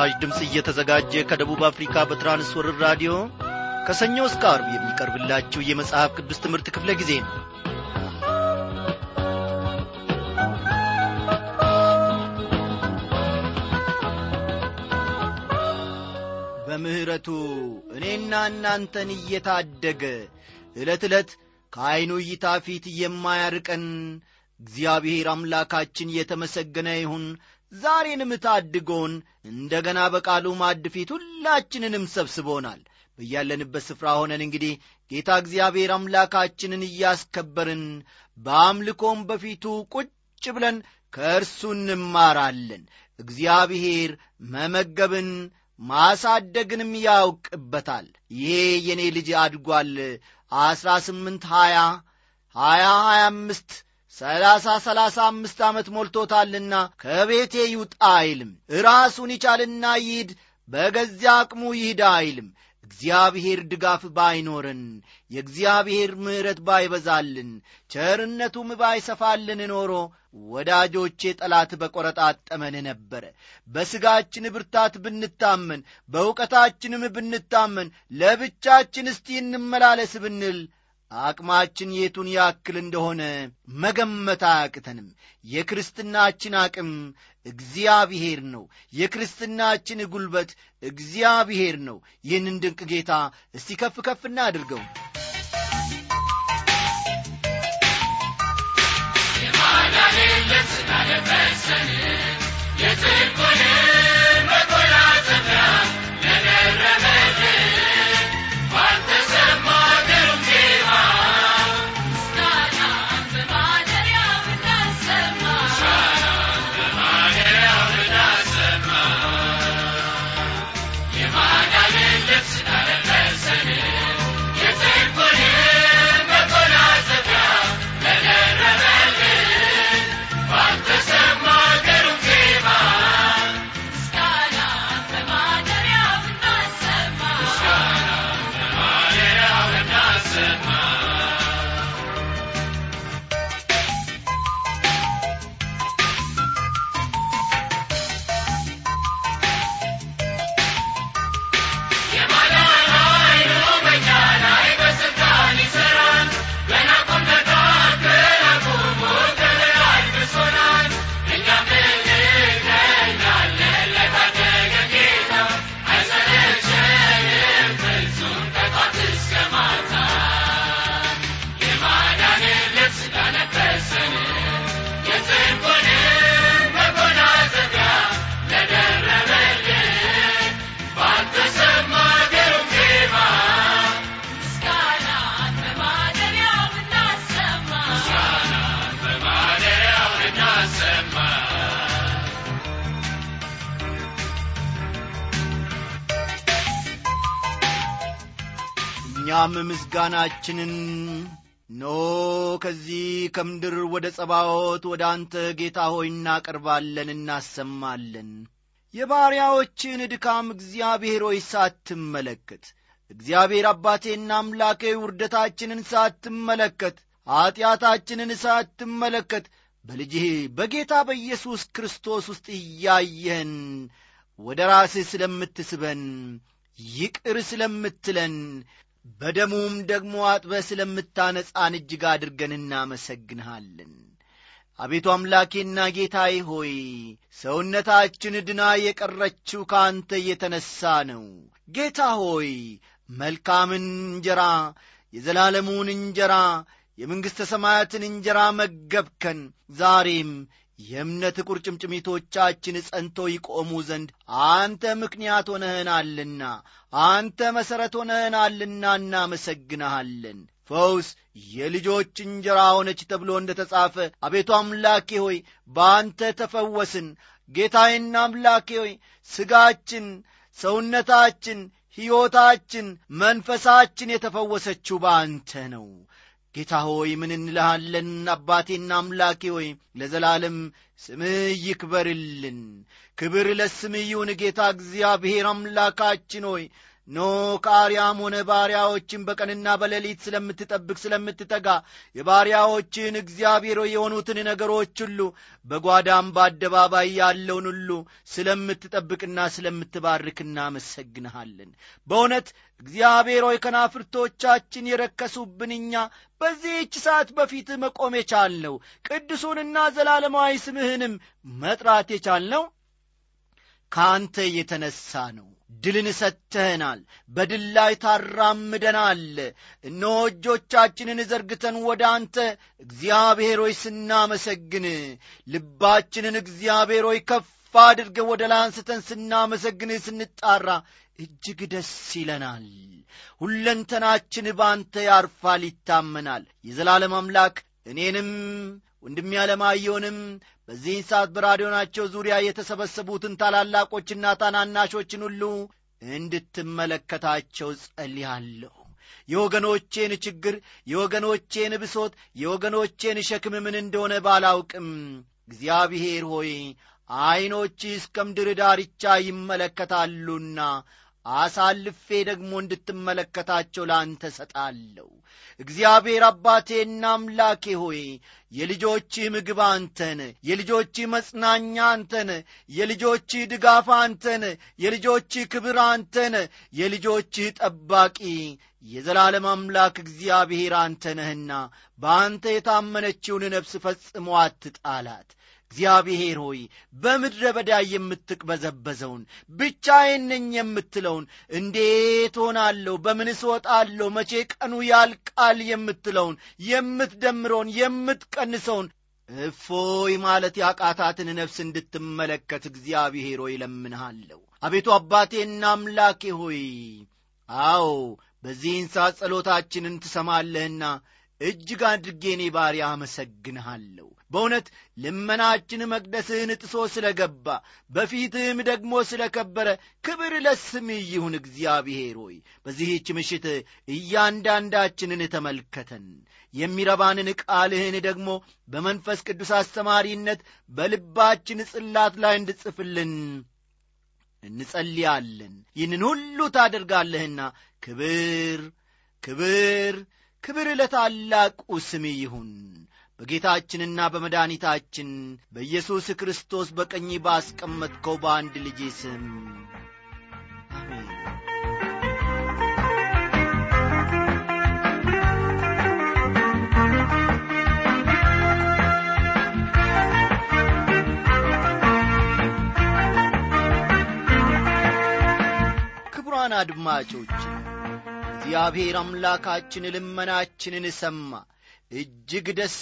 በምስራች ድምፅ እየተዘጋጀ ከደቡብ አፍሪካ በትራንስወርር ራዲዮ ከሰኞ እስከ አርብ የሚቀርብላችሁ የመጽሐፍ ቅዱስ ትምህርት ክፍለ ጊዜ ነው። በምሕረቱ እኔና እናንተን እየታደገ ዕለት ዕለት ከዐይኑ እይታ ፊት የማያርቀን እግዚአብሔር አምላካችን የተመሰገነ ይሁን ዛሬንም ታድጎን እንደ ገና በቃሉ ማድ ፊት ሁላችንንም ሰብስቦናል። በያለንበት ስፍራ ሆነን እንግዲህ ጌታ እግዚአብሔር አምላካችንን እያስከበርን በአምልኮም በፊቱ ቁጭ ብለን ከእርሱ እንማራለን። እግዚአብሔር መመገብን ማሳደግንም ያውቅበታል። ይሄ የእኔ ልጅ አድጓል። አስራ ስምንት ሀያ ሀያ ሀያ አምስት ሰላሳ ሰላሳ አምስት ዓመት ሞልቶታልና ከቤቴ ይውጣ አይልም። ራሱን ይቻልና ይሂድ በገዚያ አቅሙ ይሂድ አይልም። እግዚአብሔር ድጋፍ ባይኖርን የእግዚአብሔር ምሕረት ባይበዛልን ቸርነቱም ባይሰፋልን ኖሮ ወዳጆቼ ጠላት በቈረጣጠመን ነበረ በሥጋችን ብርታት ብንታመን በእውቀታችንም ብንታመን ለብቻችን እስቲ እንመላለስ ብንል አቅማችን የቱን ያክል እንደሆነ መገመት አያቅተንም። የክርስትናችን አቅም እግዚአብሔር ነው። የክርስትናችን ጉልበት እግዚአብሔር ነው። ይህንን ድንቅ ጌታ እስቲ ከፍ ከፍ እናድርገው። የጽድቁን እኛም ምስጋናችንን ኖ ከዚህ ከምድር ወደ ጸባዖት ወደ አንተ ጌታ ሆይ እናቀርባለን እናሰማለን። የባሪያዎችን ድካም እግዚአብሔር ሆይ ሳትመለከት እግዚአብሔር አባቴና አምላኬ ውርደታችንን ሳትመለከት ኀጢአታችንን ሳትመለከት በልጅህ በጌታ በኢየሱስ ክርስቶስ ውስጥ እያየህን ወደ ራስህ ስለምትስበን ይቅር ስለምትለን በደሙም ደግሞ አጥበ ስለምታነጻን እጅግ አድርገን እናመሰግንሃለን። አቤቱ አምላኬና ጌታዬ ሆይ ሰውነታችን ድና የቀረችው ከአንተ የተነሣ ነው። ጌታ ሆይ መልካምን እንጀራ የዘላለሙን እንጀራ የመንግሥተ ሰማያትን እንጀራ መገብከን። ዛሬም የእምነት ቁርጭምጭሚቶቻችን ጸንቶ ይቆሙ ዘንድ አንተ ምክንያት ሆነህናልና አንተ መሠረት ሆነህናልና እናመሰግንሃለን። ፈውስ የልጆች እንጀራ ሆነች ተብሎ እንደ ተጻፈ አቤቱ አምላኬ ሆይ በአንተ ተፈወስን። ጌታዬና አምላኬ ሆይ ሥጋችን ሰውነታችን ሕይወታችን መንፈሳችን የተፈወሰችው በአንተ ነው ጌታ ሆይ ምን እንልሃለን? አባቴና አምላኬ ሆይ ለዘላለም ስምህ ይክበርልን። ክብር ለስምህ ይሁን ጌታ እግዚአብሔር አምላካችን ሆይ ኖ ከአርያም ሆነ ባሪያዎችን በቀንና በሌሊት ስለምትጠብቅ ስለምትተጋ የባሪያዎችን እግዚአብሔር የሆኑትን ነገሮች ሁሉ በጓዳም በአደባባይ ያለውን ሁሉ ስለምትጠብቅና ስለምትባርክ እናመሰግንሃለን በእውነት እግዚአብሔር ሆይ ከናፍርቶቻችን የረከሱብን እኛ በዚህች ሰዓት በፊት መቆም የቻልነው ቅዱሱንና ዘላለማዊ ስምህንም መጥራት የቻልነው ከአንተ የተነሣ ነው ድልን ሰጥተህናል በድል ላይ ታራምደናል። እነሆ እጆቻችንን ዘርግተን ወደ አንተ እግዚአብሔር ሆይ ስናመሰግን ልባችንን እግዚአብሔር ሆይ ከፍ አድርገ ወደ ላይ አንስተን ስናመሰግን ስንጣራ እጅግ ደስ ይለናል። ሁለንተናችን በአንተ ያርፋል ይታመናል። የዘላለም አምላክ እኔንም ወንድም ያለማየውንም በዚህን ሰዓት በራዲዮናቸው ዙሪያ የተሰበሰቡትን ታላላቆችና ታናናሾችን ሁሉ እንድትመለከታቸው ጸልያለሁ። የወገኖቼን ችግር የወገኖቼን ብሶት የወገኖቼን ሸክም ምን እንደሆነ ባላውቅም እግዚአብሔር ሆይ ዐይኖች እስከ ምድር ዳርቻ ይመለከታሉና አሳልፌ ደግሞ እንድትመለከታቸው ለአንተ ሰጣለሁ እግዚአብሔር አባቴና አምላኬ ሆይ የልጆችህ ምግብ አንተን የልጆችህ መጽናኛ አንተን የልጆችህ ድጋፍ አንተን የልጆችህ ክብር አንተን የልጆችህ ጠባቂ የዘላለም አምላክ እግዚአብሔር አንተ ነህና በአንተ የታመነችውን ነፍስ ፈጽሞ አትጣላት እግዚአብሔር ሆይ በምድረ በዳ የምትቅበዘበዘውን ብቻዬን ነኝ የምትለውን እንዴት ሆናለሁ በምንስ ወጣለሁ መቼ ቀኑ ያልቃል? የምትለውን የምትደምረውን የምትቀንሰውን እፎይ ማለት ያቃታትን ነፍስ እንድትመለከት እግዚአብሔር ሆይ ለምንሃለሁ አቤቱ አባቴና አምላኬ ሆይ አዎ በዚህን ሰዓት ጸሎታችንን ትሰማለህና እጅግ አድርጌ እኔ ባሪያ አመሰግንሃለሁ። በእውነት ልመናችን መቅደስህን ጥሶ ስለ ገባ በፊትህም ደግሞ ስለ ከበረ ክብር ለስምህ ይሁን እግዚአብሔር ሆይ። በዚህች ምሽት እያንዳንዳችንን ተመልከተን የሚረባንን ቃልህን ደግሞ በመንፈስ ቅዱስ አስተማሪነት በልባችን ጽላት ላይ እንድጽፍልን እንጸልያለን። ይህንን ሁሉ ታደርጋለህና ክብር ክብር ክብር ለታላቁ ስም ይሁን። በጌታችንና በመድኃኒታችን በኢየሱስ ክርስቶስ በቀኝ ባስቀመጥከው በአንድ ልጄ ስም። ክቡራን አድማጮች እግዚአብሔር አምላካችን ልመናችንን ሰማ። እጅግ ደስ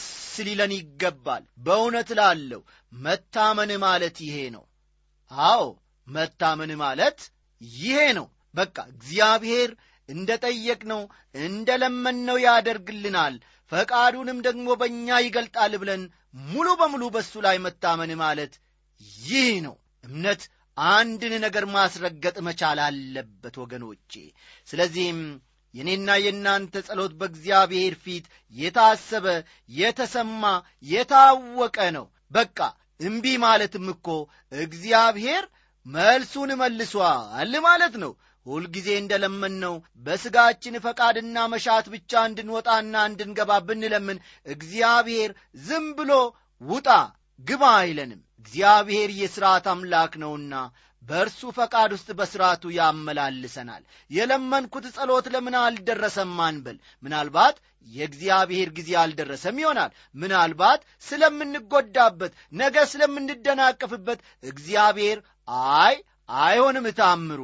ሊለን ይገባል። በእውነት ላለው መታመን ማለት ይሄ ነው። አዎ መታመን ማለት ይሄ ነው። በቃ እግዚአብሔር እንደ ጠየቅነው እንደ ለመንነው ያደርግልናል። ፈቃዱንም ደግሞ በእኛ ይገልጣል ብለን ሙሉ በሙሉ በእሱ ላይ መታመን ማለት ይህ ነው። እምነት አንድን ነገር ማስረገጥ መቻል አለበት ወገኖቼ። ስለዚህም የእኔና የእናንተ ጸሎት በእግዚአብሔር ፊት የታሰበ የተሰማ የታወቀ ነው። በቃ እምቢ ማለትም እኮ እግዚአብሔር መልሱን መልሷል ማለት ነው። ሁልጊዜ እንደ ለመንነው በሥጋችን ፈቃድና መሻት ብቻ እንድንወጣና እንድንገባ ብንለምን እግዚአብሔር ዝም ብሎ ውጣ ግባ አይለንም። እግዚአብሔር የሥርዓት አምላክ ነውና በእርሱ ፈቃድ ውስጥ በሥርዓቱ ያመላልሰናል። የለመንኩት ጸሎት ለምን አልደረሰም አንበል? ምናልባት የእግዚአብሔር ጊዜ አልደረሰም ይሆናል። ምናልባት ስለምንጎዳበት ነገ ስለምንደናቀፍበት እግዚአብሔር አይ አይሆንም ታምሩ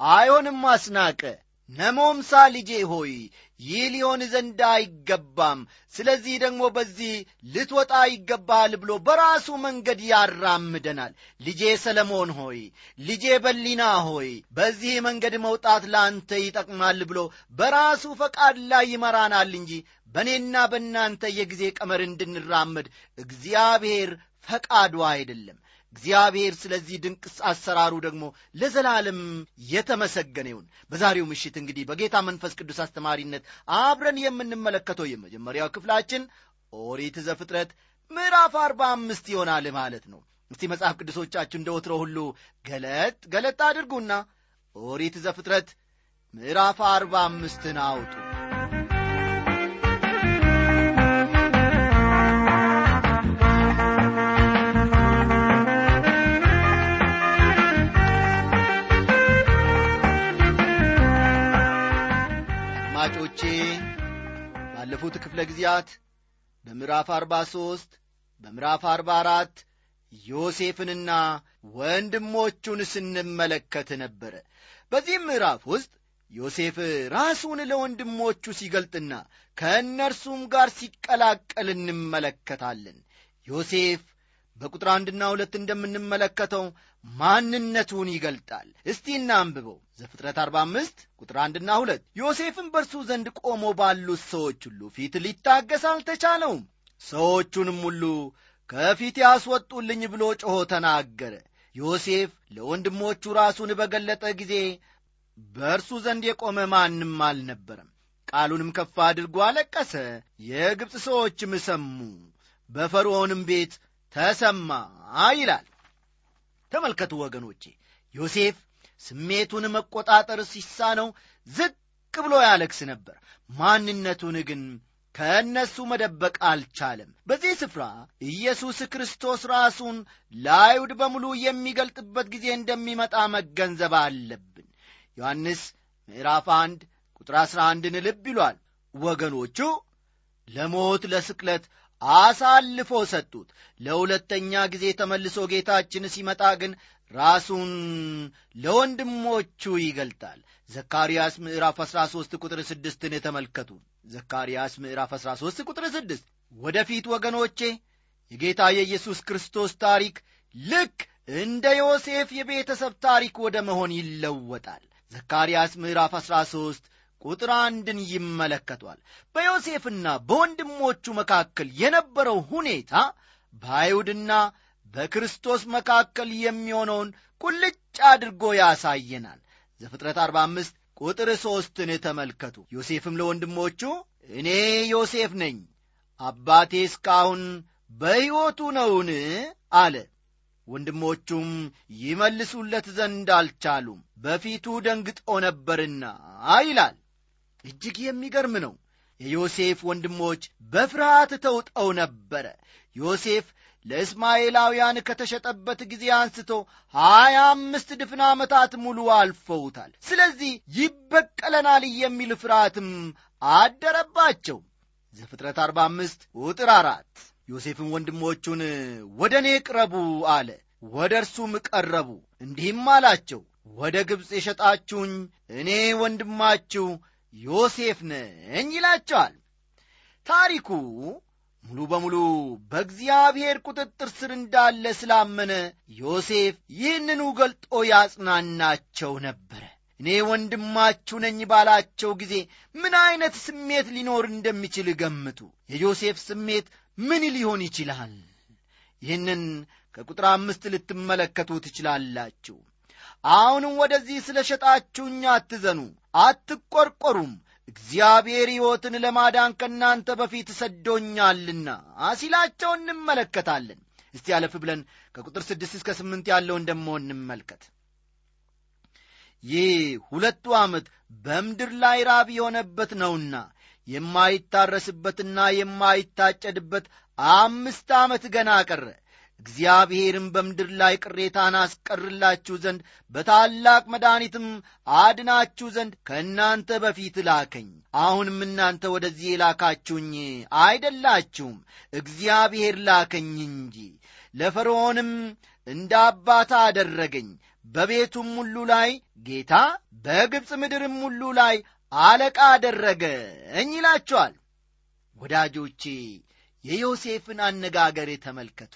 አይሆንም አስናቀ ነሞምሳ ልጄ ሆይ ይህ ሊሆን ዘንድ አይገባም። ስለዚህ ደግሞ በዚህ ልትወጣ ይገባል ብሎ በራሱ መንገድ ያራምደናል። ልጄ ሰለሞን ሆይ ልጄ በሊና ሆይ በዚህ መንገድ መውጣት ለአንተ ይጠቅማል ብሎ በራሱ ፈቃድ ላይ ይመራናል እንጂ በእኔና በእናንተ የጊዜ ቀመር እንድንራመድ እግዚአብሔር ፈቃዱ አይደለም እግዚአብሔር ስለዚህ ድንቅ አሰራሩ ደግሞ ለዘላለም የተመሰገነ ይሁን። በዛሬው ምሽት እንግዲህ በጌታ መንፈስ ቅዱስ አስተማሪነት አብረን የምንመለከተው የመጀመሪያው ክፍላችን ኦሪት ዘፍጥረት ምዕራፍ አርባ አምስት ይሆናል ማለት ነው። እስቲ መጽሐፍ ቅዱሶቻችሁ እንደ ወትሮ ሁሉ ገለጥ ገለጥ አድርጉና ኦሪት ዘፍጥረት ምዕራፍ አርባ አምስትን አውጡ አድማጮቼ ባለፉት ክፍለ ጊዜያት በምዕራፍ አርባ ሦስት በምዕራፍ አርባ አራት ዮሴፍንና ወንድሞቹን ስንመለከት ነበረ። በዚህም ምዕራፍ ውስጥ ዮሴፍ ራሱን ለወንድሞቹ ሲገልጥና ከእነርሱም ጋር ሲቀላቀል እንመለከታለን። ዮሴፍ በቁጥር አንድና ሁለት እንደምንመለከተው ማንነቱን ይገልጣል። እስቲ እናንብበው። ዘፍጥረት 45 ቁጥር አንድና ሁለት ዮሴፍም በእርሱ ዘንድ ቆሞ ባሉት ሰዎች ሁሉ ፊት ሊታገስ አልተቻለውም። ሰዎቹንም ሁሉ ከፊት ያስወጡልኝ ብሎ ጮኾ ተናገረ። ዮሴፍ ለወንድሞቹ ራሱን በገለጠ ጊዜ በእርሱ ዘንድ የቆመ ማንም አልነበረም። ቃሉንም ከፍ አድርጎ አለቀሰ። የግብፅ ሰዎችም ሰሙ በፈርዖንም ቤት ተሰማ ይላል ተመልከቱ ወገኖቼ ዮሴፍ ስሜቱን መቆጣጠር ሲሳነው ዝቅ ብሎ ያለክስ ነበር። ማንነቱን ግን ከእነሱ መደበቅ አልቻለም። በዚህ ስፍራ ኢየሱስ ክርስቶስ ራሱን ለአይሁድ በሙሉ የሚገልጥበት ጊዜ እንደሚመጣ መገንዘብ አለብን። ዮሐንስ ምዕራፍ አንድ ቁጥር አሥራ አንድን ልብ ይሏል። ወገኖቹ ለሞት ለስቅለት አሳልፎ ሰጡት። ለሁለተኛ ጊዜ ተመልሶ ጌታችን ሲመጣ ግን ራሱን ለወንድሞቹ ይገልጣል። ዘካርያስ ምዕራፍ 13 ቁጥር 6ን የተመልከቱ ዘካርያስ ምዕራፍ 13 ቁጥር 6 ወደፊት ወገኖቼ የጌታ የኢየሱስ ክርስቶስ ታሪክ ልክ እንደ ዮሴፍ የቤተሰብ ታሪክ ወደ መሆን ይለወጣል። ዘካርያስ ምዕራፍ 13 ቁጥር አንድን ይመለከቷል። በዮሴፍና በወንድሞቹ መካከል የነበረው ሁኔታ በአይሁድና በክርስቶስ መካከል የሚሆነውን ቁልጭ አድርጎ ያሳየናል። ዘፍጥረት 45 ቁጥር ሦስትን ተመልከቱ። ዮሴፍም ለወንድሞቹ እኔ ዮሴፍ ነኝ አባቴ እስካሁን በሕይወቱ ነውን? አለ። ወንድሞቹም ይመልሱለት ዘንድ አልቻሉም። በፊቱ ደንግጦ ነበርና ይላል እጅግ የሚገርም ነው። የዮሴፍ ወንድሞች በፍርሃት ተውጠው ነበረ። ዮሴፍ ለእስማኤላውያን ከተሸጠበት ጊዜ አንስቶ ሀያ አምስት ድፍን ዓመታት ሙሉ አልፈውታል። ስለዚህ ይበቀለናል የሚል ፍርሃትም አደረባቸው። ዘፍጥረት 45 ቁጥር አራት ዮሴፍም ወንድሞቹን ወደ እኔ ቅረቡ አለ። ወደ እርሱም ቀረቡ እንዲህም አላቸው ወደ ግብፅ የሸጣችሁኝ እኔ ወንድማችሁ ዮሴፍ ነኝ ይላቸዋል። ታሪኩ ሙሉ በሙሉ በእግዚአብሔር ቁጥጥር ስር እንዳለ ስላመነ ዮሴፍ ይህንኑ ገልጦ ያጽናናቸው ነበረ። እኔ ወንድማችሁ ነኝ ባላቸው ጊዜ ምን ዐይነት ስሜት ሊኖር እንደሚችል ገምቱ። የዮሴፍ ስሜት ምን ሊሆን ይችላል? ይህንን ከቁጥር አምስት ልትመለከቱ ትችላላችሁ አሁንም ወደዚህ ስለ ሸጣችሁኝ አትዘኑ አትቈርቈሩም። እግዚአብሔር ሕይወትን ለማዳን ከእናንተ በፊት ሰዶኛልና ሲላቸው እንመለከታለን። እስቲ ያለፍ ብለን ከቁጥር ስድስት እስከ ስምንት ያለውን ደሞ እንመልከት። ይህ ሁለቱ ዓመት በምድር ላይ ራብ የሆነበት ነውና የማይታረስበትና የማይታጨድበት አምስት ዓመት ገና ቀረ እግዚአብሔርም በምድር ላይ ቅሬታን አስቀርላችሁ ዘንድ በታላቅ መድኃኒትም አድናችሁ ዘንድ ከእናንተ በፊት ላከኝ። አሁንም እናንተ ወደዚህ የላካችሁኝ አይደላችሁም። እግዚአብሔር ላከኝ እንጂ። ለፈርዖንም እንደ አባታ አደረገኝ። በቤቱም ሁሉ ላይ ጌታ በግብፅ ምድርም ሁሉ ላይ አለቃ አደረገኝ ይላቸዋል። ወዳጆቼ የዮሴፍን አነጋገር ተመልከቱ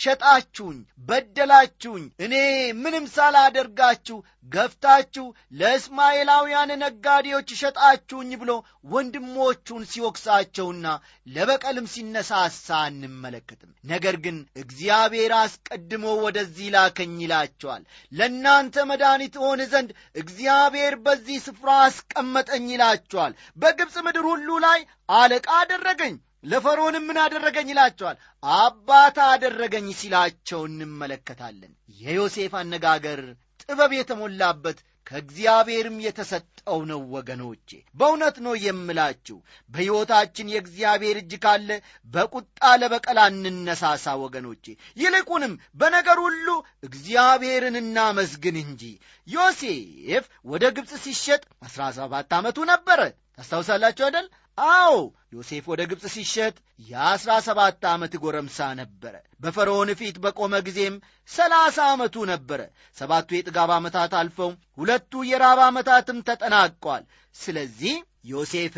ሸጣችሁኝ በደላችሁኝ እኔ ምንም ሳላደርጋችሁ ገፍታችሁ ለእስማኤላውያን ነጋዴዎች ሸጣችሁኝ ብሎ ወንድሞቹን ሲወቅሳቸውና ለበቀልም ሲነሳሳ አንመለከትም። ነገር ግን እግዚአብሔር አስቀድሞ ወደዚህ ላከኝ ይላቸዋል። ለእናንተ መድኃኒት ሆን ዘንድ እግዚአብሔር በዚህ ስፍራ አስቀመጠኝ ይላቸዋል። በግብፅ ምድር ሁሉ ላይ አለቃ አደረገኝ ለፈርዖንም ምን አደረገኝ ይላቸዋል? አባታ አደረገኝ ሲላቸው እንመለከታለን። የዮሴፍ አነጋገር ጥበብ የተሞላበት ከእግዚአብሔርም የተሰጠው ነው ወገኖቼ። በእውነት ነው የምላችሁ በሕይወታችን የእግዚአብሔር እጅ ካለ በቁጣ ለበቀል አንነሳሳ ወገኖቼ። ይልቁንም በነገር ሁሉ እግዚአብሔርን እናመስግን እንጂ። ዮሴፍ ወደ ግብፅ ሲሸጥ አሥራ ሰባት ዓመቱ ነበረ። ታስታውሳላችሁ አይደል አዎ ዮሴፍ ወደ ግብፅ ሲሸጥ የአሥራ ሰባት ዓመት ጎረምሳ ነበረ። በፈርዖን ፊት በቆመ ጊዜም ሰላሳ ዓመቱ ነበረ። ሰባቱ የጥጋብ ዓመታት አልፈው ሁለቱ የራብ ዓመታትም ተጠናቋል። ስለዚህ ዮሴፍ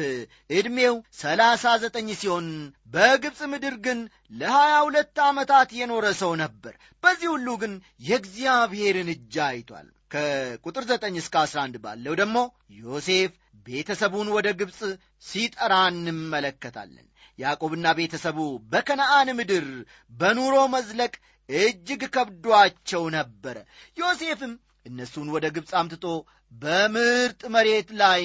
ዕድሜው ሰላሳ ዘጠኝ ሲሆን በግብፅ ምድር ግን ለሀያ ሁለት ዓመታት የኖረ ሰው ነበር። በዚህ ሁሉ ግን የእግዚአብሔርን እጅ አይቷል። ከቁጥር ዘጠኝ እስከ አስራ አንድ ባለው ደግሞ ዮሴፍ ቤተሰቡን ወደ ግብፅ ሲጠራ እንመለከታለን። ያዕቆብና ቤተሰቡ በከነአን ምድር በኑሮ መዝለቅ እጅግ ከብዷቸው ነበረ ዮሴፍም እነሱን ወደ ግብፅ አምትቶ በምርጥ መሬት ላይ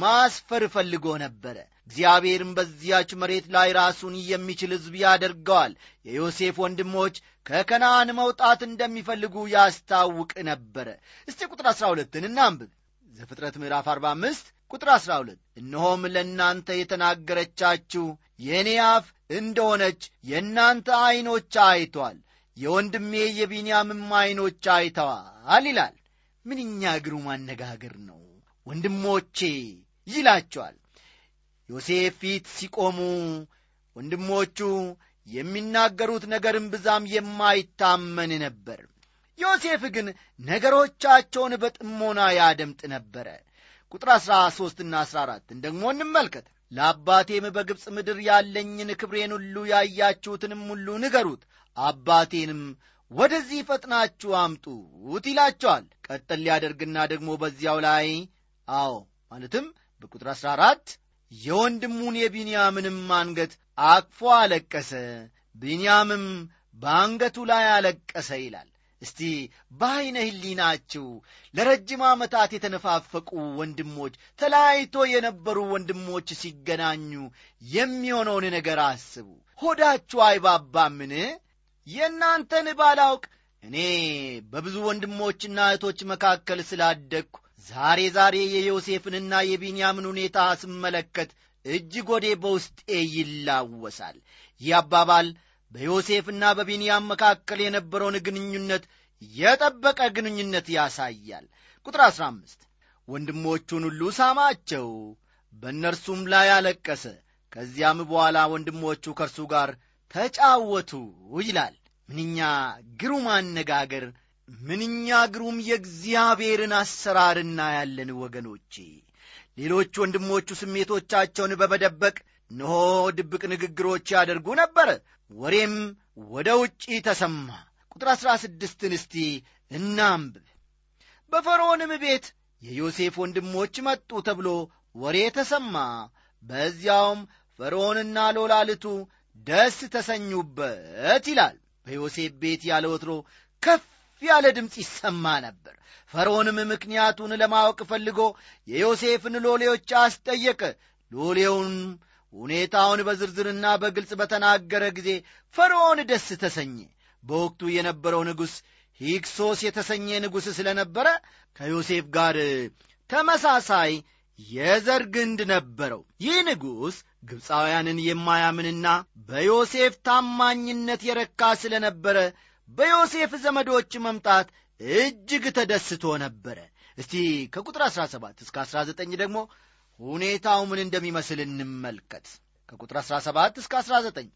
ማስፈር ፈልጎ ነበረ። እግዚአብሔርም በዚያች መሬት ላይ ራሱን የሚችል ሕዝብ ያደርገዋል። የዮሴፍ ወንድሞች ከከነአን መውጣት እንደሚፈልጉ ያስታውቅ ነበረ። እስቲ ቁጥር አሥራ ሁለትን እናንብብ ዘፍጥረት ምዕራፍ 45 ቁጥር 12 እነሆም ለእናንተ የተናገረቻችሁ የእኔ አፍ እንደሆነች የእናንተ ዐይኖች አይቷል የወንድሜ የቢንያምም ዐይኖች አይተዋል ይላል። ምንኛ ግሩም አነጋገር ነው ወንድሞቼ ይላቸዋል። ዮሴፍ ፊት ሲቆሙ ወንድሞቹ የሚናገሩት ነገርም ብዛም የማይታመን ነበር ዮሴፍ ግን ነገሮቻቸውን በጥሞና ያደምጥ ነበረ። ቁጥር አሥራ ሦስትና አሥራ አራትን ደግሞ እንመልከት። ለአባቴም በግብፅ ምድር ያለኝን ክብሬን ሁሉ ያያችሁትንም ሁሉ ንገሩት። አባቴንም ወደዚህ ፈጥናችሁ አምጡት ይላቸዋል። ቀጠል ሊያደርግና ደግሞ በዚያው ላይ አዎ ማለትም በቁጥር አሥራ አራት የወንድሙን የቢንያምንም አንገት አቅፎ አለቀሰ ቢንያምም በአንገቱ ላይ አለቀሰ ይላል እስቲ በዐይነ ህሊናችሁ ለረጅም ዓመታት የተነፋፈቁ ወንድሞች ተለያይቶ የነበሩ ወንድሞች ሲገናኙ የሚሆነውን ነገር አስቡ። ሆዳችሁ አይባባምን? የእናንተን ባላውቅ እኔ በብዙ ወንድሞችና እህቶች መካከል ስላደግኩ ዛሬ ዛሬ የዮሴፍንና የቢንያምን ሁኔታ ስመለከት እጅግ ወዴ በውስጤ ይላወሳል። ይህ አባባል በዮሴፍና በቢንያም መካከል የነበረውን ግንኙነት የጠበቀ ግንኙነት ያሳያል። ቁጥር 15 ወንድሞቹን ሁሉ ሳማቸው በእነርሱም ላይ አለቀሰ። ከዚያም በኋላ ወንድሞቹ ከእርሱ ጋር ተጫወቱ ይላል። ምንኛ ግሩም አነጋገር! ምንኛ ግሩም የእግዚአብሔርን አሰራር እናያለን ወገኖቼ! ሌሎች ወንድሞቹ ስሜቶቻቸውን በመደበቅ እነሆ ድብቅ ንግግሮች ያደርጉ ነበረ ወሬም ወደ ውጪ ተሰማ። ቁጥር አሥራ ስድስትን እስቲ እናንብብ። በፈርዖንም ቤት የዮሴፍ ወንድሞች መጡ ተብሎ ወሬ ተሰማ። በዚያውም ፈርዖንና ሎላልቱ ደስ ተሰኙበት ይላል። በዮሴፍ ቤት ያለ ወትሮ ከፍ ያለ ድምፅ ይሰማ ነበር። ፈርዖንም ምክንያቱን ለማወቅ ፈልጎ የዮሴፍን ሎሌዎች አስጠየቀ። ሎሌውን ሁኔታውን በዝርዝርና በግልጽ በተናገረ ጊዜ ፈርዖን ደስ ተሰኘ። በወቅቱ የነበረው ንጉሥ ሂክሶስ የተሰኘ ንጉሥ ስለነበረ ከዮሴፍ ጋር ተመሳሳይ የዘር ግንድ ነበረው። ይህ ንጉሥ ግብፃውያንን የማያምንና በዮሴፍ ታማኝነት የረካ ስለነበረ በዮሴፍ ዘመዶች መምጣት እጅግ ተደስቶ ነበረ። እስቲ ከቁጥር 17 እስከ 19 ደግሞ ሁኔታው ምን እንደሚመስል እንመልከት። ከቁጥር 17 እስከ 19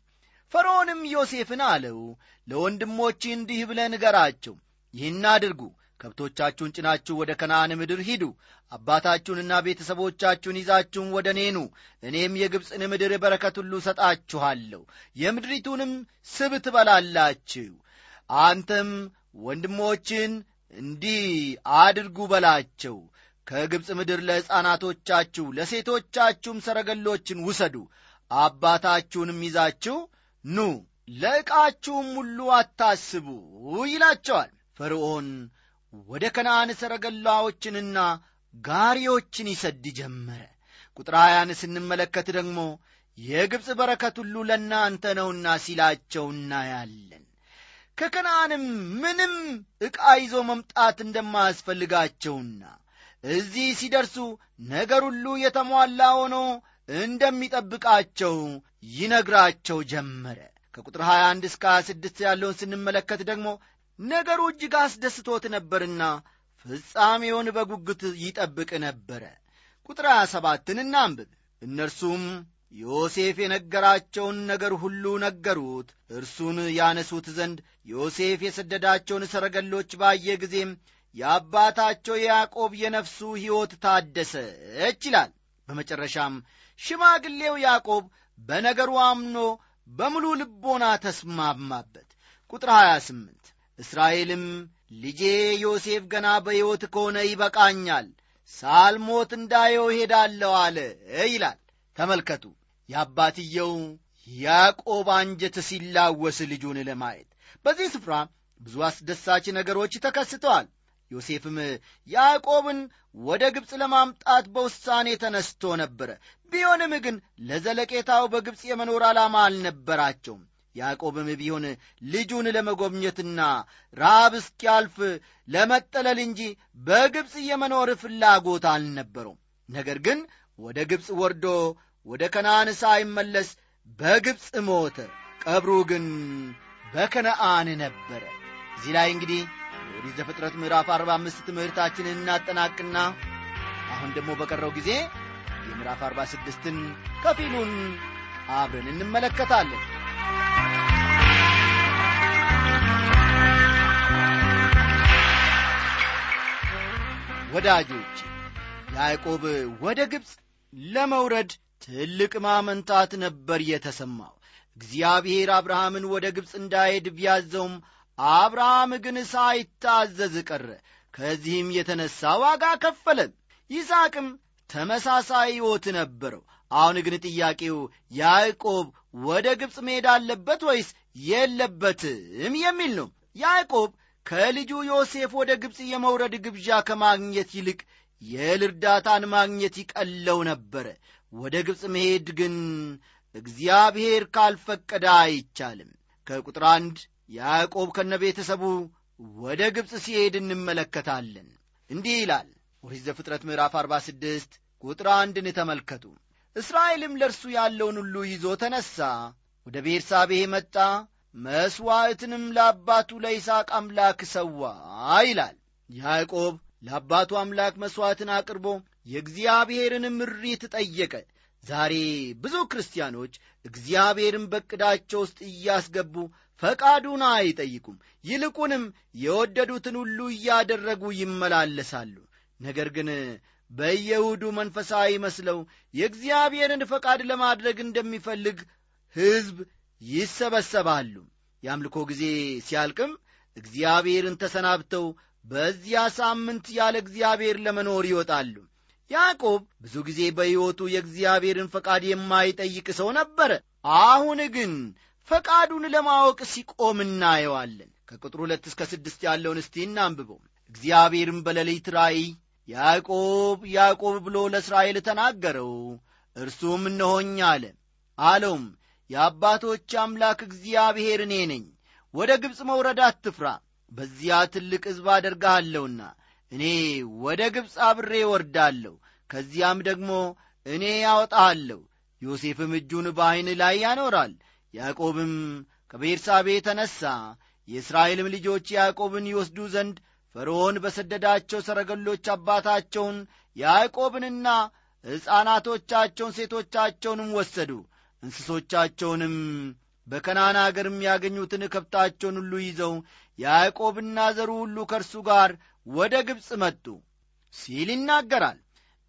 ፈርዖንም ዮሴፍን አለው ለወንድሞች እንዲህ ብለ ንገራቸው ይህን አድርጉ ከብቶቻችሁን ጭናችሁ ወደ ከነአን ምድር ሂዱ አባታችሁንና ቤተሰቦቻችሁን ይዛችሁን ወደ እኔኑ እኔም የግብፅን ምድር በረከት ሁሉ ሰጣችኋለሁ የምድሪቱንም ስብ ትበላላችሁ። አንተም ወንድሞችን እንዲህ አድርጉ በላቸው ከግብፅ ምድር ለሕፃናቶቻችሁ ለሴቶቻችሁም ሰረገሎችን ውሰዱ። አባታችሁንም ይዛችሁ ኑ ለዕቃችሁም ሁሉ አታስቡ ይላቸዋል። ፈርዖን ወደ ከነአን ሰረገላዎችንና ጋሪዎችን ይሰድ ጀመረ። ቁጥር ሀያን ስንመለከት ደግሞ የግብፅ በረከት ሁሉ ለእናንተ ነውና ሲላቸው እናያለን። ከከነአንም ምንም ዕቃ ይዞ መምጣት እንደማያስፈልጋቸውና እዚህ ሲደርሱ ነገር ሁሉ የተሟላ ሆኖ እንደሚጠብቃቸው ይነግራቸው ጀመረ። ከቁጥር 21 እስከ 26 ያለውን ስንመለከት ደግሞ ነገሩ እጅግ አስደስቶት ነበርና ፍጻሜውን በጉጉት ይጠብቅ ነበረ። ቁጥር 27ን እናንብብ። እነርሱም ዮሴፍ የነገራቸውን ነገር ሁሉ ነገሩት። እርሱን ያነሱት ዘንድ ዮሴፍ የሰደዳቸውን ሰረገሎች ባየ ጊዜም የአባታቸው የያዕቆብ የነፍሱ ሕይወት ታደሰች ይላል። በመጨረሻም ሽማግሌው ያዕቆብ በነገሩ አምኖ በሙሉ ልቦና ተስማማበት። ቁጥር 28 እስራኤልም ልጄ ዮሴፍ ገና በሕይወት ከሆነ ይበቃኛል ሳልሞት እንዳየው ሄዳለሁ አለ ይላል። ተመልከቱ የአባትየው ያዕቆብ አንጀት ሲላወስ ልጁን ለማየት። በዚህ ስፍራ ብዙ አስደሳች ነገሮች ተከስተዋል ዮሴፍም ያዕቆብን ወደ ግብፅ ለማምጣት በውሳኔ ተነስቶ ነበረ ቢሆንም ግን ለዘለቄታው በግብፅ የመኖር ዓላማ አልነበራቸውም። ያዕቆብም ቢሆን ልጁን ለመጎብኘትና ራብ እስኪያልፍ ለመጠለል እንጂ በግብፅ የመኖር ፍላጎት አልነበረውም። ነገር ግን ወደ ግብፅ ወርዶ ወደ ከነአን ሳይመለስ በግብፅ ሞተ። ቀብሩ ግን በከነአን ነበረ። እዚህ ላይ እንግዲህ የኦሪት ዘፍጥረት ምዕራፍ 45 ትምህርታችንን እናጠናቅና አሁን ደግሞ በቀረው ጊዜ የምዕራፍ 46ን ከፊሉን አብረን እንመለከታለን። ወዳጆች ያዕቆብ ወደ ግብፅ ለመውረድ ትልቅ ማመንታት ነበር የተሰማው። እግዚአብሔር አብርሃምን ወደ ግብፅ እንዳሄድ ቢያዘውም አብርሃም ግን ሳይታዘዝ ቀረ። ከዚህም የተነሣ ዋጋ ከፈለ። ይስሐቅም ተመሳሳይ ሕይወት ነበረው። አሁን ግን ጥያቄው ያዕቆብ ወደ ግብፅ መሄድ አለበት ወይስ የለበትም የሚል ነው። ያዕቆብ ከልጁ ዮሴፍ ወደ ግብፅ የመውረድ ግብዣ ከማግኘት ይልቅ የእህል እርዳታን ማግኘት ይቀለው ነበረ። ወደ ግብፅ መሄድ ግን እግዚአብሔር ካልፈቀደ አይቻልም። ከቁጥር አንድ ያዕቆብ ከነ ቤተሰቡ ወደ ግብፅ ሲሄድ እንመለከታለን። እንዲህ ይላል ኦሪት ዘፍጥረት ምዕራፍ 46 ቁጥር አንድን ተመልከቱ። እስራኤልም ለእርሱ ያለውን ሁሉ ይዞ ተነሣ ወደ ቤርሳቤህ መጣ መሥዋዕትንም ለአባቱ ለይስሐቅ አምላክ ሰዋ ይላል። ያዕቆብ ለአባቱ አምላክ መሥዋዕትን አቅርቦ የእግዚአብሔርን ምሪት ጠየቀ። ዛሬ ብዙ ክርስቲያኖች እግዚአብሔርን በቅዳቸው ውስጥ እያስገቡ ፈቃዱን አይጠይቁም። ይልቁንም የወደዱትን ሁሉ እያደረጉ ይመላለሳሉ። ነገር ግን በየሁዱ መንፈሳዊ መስለው የእግዚአብሔርን ፈቃድ ለማድረግ እንደሚፈልግ ሕዝብ ይሰበሰባሉ። የአምልኮ ጊዜ ሲያልቅም እግዚአብሔርን ተሰናብተው በዚያ ሳምንት ያለ እግዚአብሔር ለመኖር ይወጣሉ። ያዕቆብ ብዙ ጊዜ በሕይወቱ የእግዚአብሔርን ፈቃድ የማይጠይቅ ሰው ነበረ። አሁን ግን ፈቃዱን ለማወቅ ሲቆም እናየዋለን። ከቁጥር ሁለት እስከ ስድስት ያለውን እስቲ እናንብበው። እግዚአብሔርም በሌሊት ራእይ ያዕቆብ ያዕቆብ ብሎ ለእስራኤል ተናገረው። እርሱም እነሆኝ አለ። አለውም የአባቶች አምላክ እግዚአብሔር እኔ ነኝ። ወደ ግብፅ መውረድ አትፍራ። በዚያ ትልቅ ሕዝብ አደርግሃለሁና እኔ ወደ ግብፅ አብሬ ወርዳለሁ ከዚያም ደግሞ እኔ ያወጣሃለሁ ዮሴፍም እጁን በዐይን ላይ ያኖራል ያዕቆብም ከቤርሳቤ ተነሣ። የእስራኤልም ልጆች ያዕቆብን ይወስዱ ዘንድ ፈርዖን በሰደዳቸው ሰረገሎች አባታቸውን ያዕቆብንና ሕፃናቶቻቸውን ሴቶቻቸውንም ወሰዱ። እንስሶቻቸውንም በከናን አገርም ያገኙትን ከብታቸውን ሁሉ ይዘው ያዕቆብና ዘሩ ሁሉ ከእርሱ ጋር ወደ ግብፅ መጡ ሲል ይናገራል።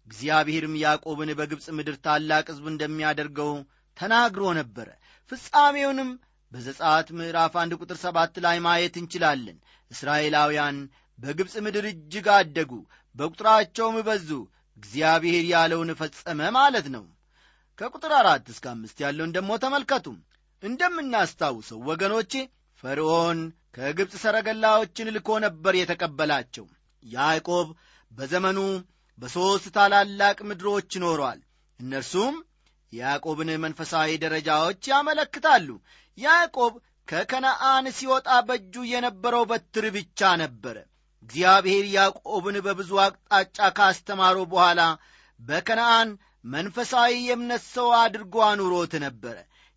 እግዚአብሔርም ያዕቆብን በግብፅ ምድር ታላቅ ሕዝብ እንደሚያደርገው ተናግሮ ነበረ። ፍጻሜውንም በዘጻት ምዕራፍ አንድ ቁጥር ሰባት ላይ ማየት እንችላለን። እስራኤላውያን በግብፅ ምድር እጅግ አደጉ በቁጥራቸውም በዙ። እግዚአብሔር ያለውን ፈጸመ ማለት ነው። ከቁጥር አራት እስከ አምስት ያለውን ደግሞ ተመልከቱ። እንደምናስታውሰው ወገኖቼ ፈርዖን ከግብፅ ሰረገላዎችን ልኮ ነበር የተቀበላቸው። ያዕቆብ በዘመኑ በሦስት ታላላቅ ምድሮች ኖሯል። እነርሱም የያዕቆብን መንፈሳዊ ደረጃዎች ያመለክታሉ። ያዕቆብ ከከነአን ሲወጣ በእጁ የነበረው በትር ብቻ ነበረ። እግዚአብሔር ያዕቆብን በብዙ አቅጣጫ ካስተማረው በኋላ በከነአን መንፈሳዊ የእምነት ሰው አድርጎ አኑሮት ነበረ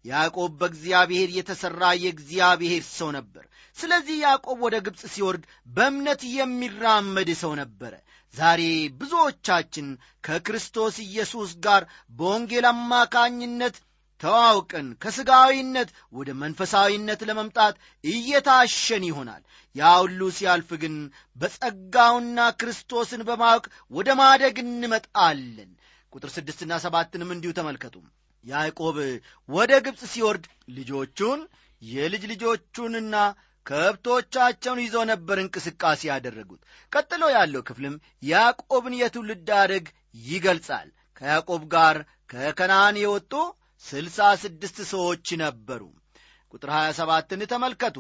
ያዕቆብ በእግዚአብሔር የተሠራ የእግዚአብሔር ሰው ነበር። ስለዚህ ያዕቆብ ወደ ግብፅ ሲወርድ በእምነት የሚራመድ ሰው ነበረ። ዛሬ ብዙዎቻችን ከክርስቶስ ኢየሱስ ጋር በወንጌል አማካኝነት ተዋውቀን ከሥጋዊነት ወደ መንፈሳዊነት ለመምጣት እየታሸን ይሆናል። ያ ሁሉ ሲያልፍ ግን በጸጋውና ክርስቶስን በማወቅ ወደ ማደግ እንመጣለን። ቁጥር ስድስትና ሰባትንም እንዲሁ ተመልከቱ ያዕቆብ ወደ ግብፅ ሲወርድ ልጆቹን የልጅ ልጆቹንና ከብቶቻቸውን ይዞ ነበር እንቅስቃሴ ያደረጉት። ቀጥሎ ያለው ክፍልም ያዕቆብን የትውልድ አደግ ይገልጻል። ከያዕቆብ ጋር ከከናን የወጡ ስልሳ ስድስት ሰዎች ነበሩ። ቁጥር 27ን ተመልከቱ።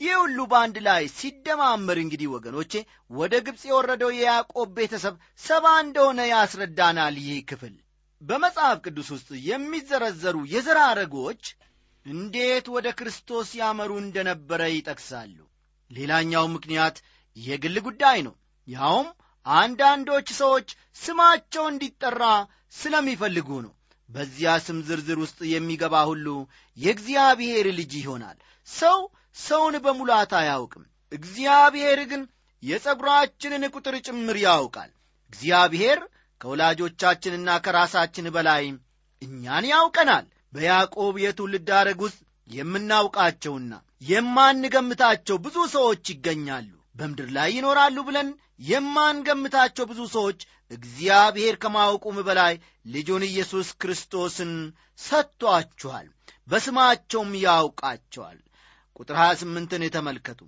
ይህ ሁሉ በአንድ ላይ ሲደማመር እንግዲህ ወገኖቼ ወደ ግብፅ የወረደው የያዕቆብ ቤተሰብ ሰባ እንደሆነ ያስረዳናል ይህ ክፍል በመጽሐፍ ቅዱስ ውስጥ የሚዘረዘሩ የዘር ሐረጎች እንዴት ወደ ክርስቶስ ያመሩ እንደነበረ ይጠቅሳሉ። ሌላኛው ምክንያት የግል ጉዳይ ነው። ያውም አንዳንዶች ሰዎች ስማቸው እንዲጠራ ስለሚፈልጉ ነው። በዚያ ስም ዝርዝር ውስጥ የሚገባ ሁሉ የእግዚአብሔር ልጅ ይሆናል። ሰው ሰውን በሙላት አያውቅም። እግዚአብሔር ግን የጸጉራችንን ቁጥር ጭምር ያውቃል። እግዚአብሔር ከወላጆቻችንና ከራሳችን በላይ እኛን ያውቀናል። በያዕቆብ የትውልድ አረግ ውስጥ የምናውቃቸውና የማንገምታቸው ብዙ ሰዎች ይገኛሉ። በምድር ላይ ይኖራሉ ብለን የማንገምታቸው ብዙ ሰዎች እግዚአብሔር ከማወቁም በላይ ልጁን ኢየሱስ ክርስቶስን ሰጥቶአችኋል በስማቸውም ያውቃቸዋል። ቁጥር 28ን ተመልከቱ።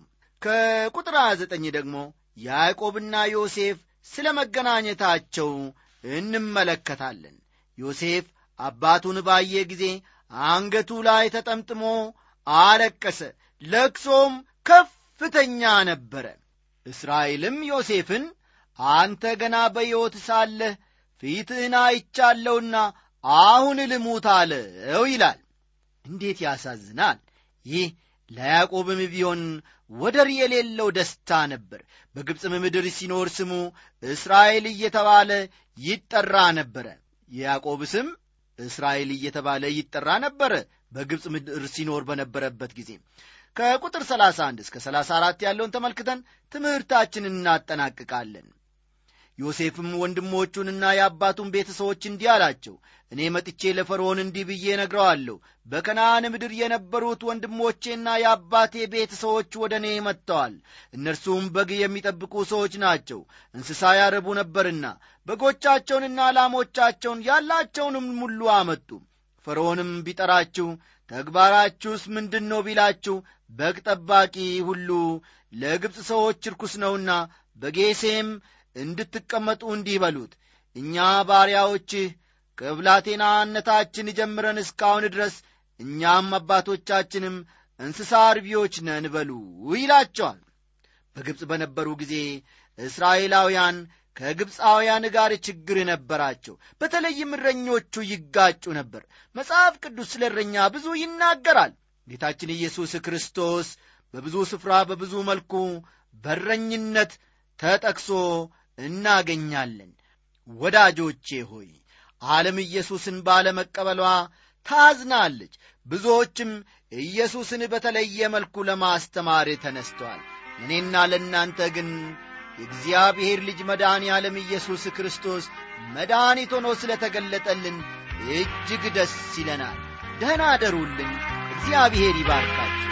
ከቁጥር 29 ደግሞ ያዕቆብና ዮሴፍ ስለ መገናኘታቸው እንመለከታለን። ዮሴፍ አባቱን ባየ ጊዜ አንገቱ ላይ ተጠምጥሞ አለቀሰ ለቅሶም ከፍተኛ ነበረ። እስራኤልም ዮሴፍን አንተ ገና በሕይወት ሳለህ ፊትህን አይቻለውና አሁን ልሙት አለው ይላል። እንዴት ያሳዝናል! ይህ ለያዕቆብም ቢሆን ወደር የሌለው ደስታ ነበር። በግብፅም ምድር ሲኖር ስሙ እስራኤል እየተባለ ይጠራ ነበረ። የያዕቆብ ስም እስራኤል እየተባለ ይጠራ ነበረ። በግብፅ ምድር ሲኖር በነበረበት ጊዜ ከቁጥር 31 እስከ 34 ያለውን ተመልክተን ትምህርታችንን እናጠናቅቃለን ዮሴፍም ወንድሞቹንና የአባቱን ቤተሰዎች እንዲህ አላቸው። እኔ መጥቼ ለፈርዖን እንዲህ ብዬ ነግረዋለሁ በከነአን ምድር የነበሩት ወንድሞቼና የአባቴ ቤተሰዎች ወደ እኔ መጥተዋል። እነርሱም በግ የሚጠብቁ ሰዎች ናቸው። እንስሳ ያረቡ ነበርና በጎቻቸውንና ላሞቻቸውን ያላቸውንም ሙሉ አመጡ። ፈርዖንም ቢጠራችሁ ተግባራችሁስ ምንድን ነው ቢላችሁ በግ ጠባቂ ሁሉ ለግብፅ ሰዎች ርኩስ ነውና በጌሴም እንድትቀመጡ እንዲህ በሉት። እኛ ባሪያዎችህ ከብላቴናነታችን ጀምረን እስካሁን ድረስ እኛም አባቶቻችንም እንስሳ አርቢዎች ነን በሉ ይላቸዋል። በግብፅ በነበሩ ጊዜ እስራኤላውያን ከግብፃውያን ጋር ችግር ነበራቸው። በተለይም እረኞቹ ይጋጩ ነበር። መጽሐፍ ቅዱስ ስለ እረኛ ብዙ ይናገራል። ጌታችን ኢየሱስ ክርስቶስ በብዙ ስፍራ በብዙ መልኩ በረኝነት ተጠቅሶ እናገኛለን። ወዳጆቼ ሆይ ዓለም ኢየሱስን ባለመቀበሏ ታዝናለች። ብዙዎችም ኢየሱስን በተለየ መልኩ ለማስተማር ተነስተዋል እኔና ለእናንተ ግን የእግዚአብሔር ልጅ መድኃኔ ዓለም ኢየሱስ ክርስቶስ መድኃኒት ሆኖ ስለ ተገለጠልን እጅግ ደስ ይለናል። ደህና አደሩልን። እግዚአብሔር ይባርካችሁ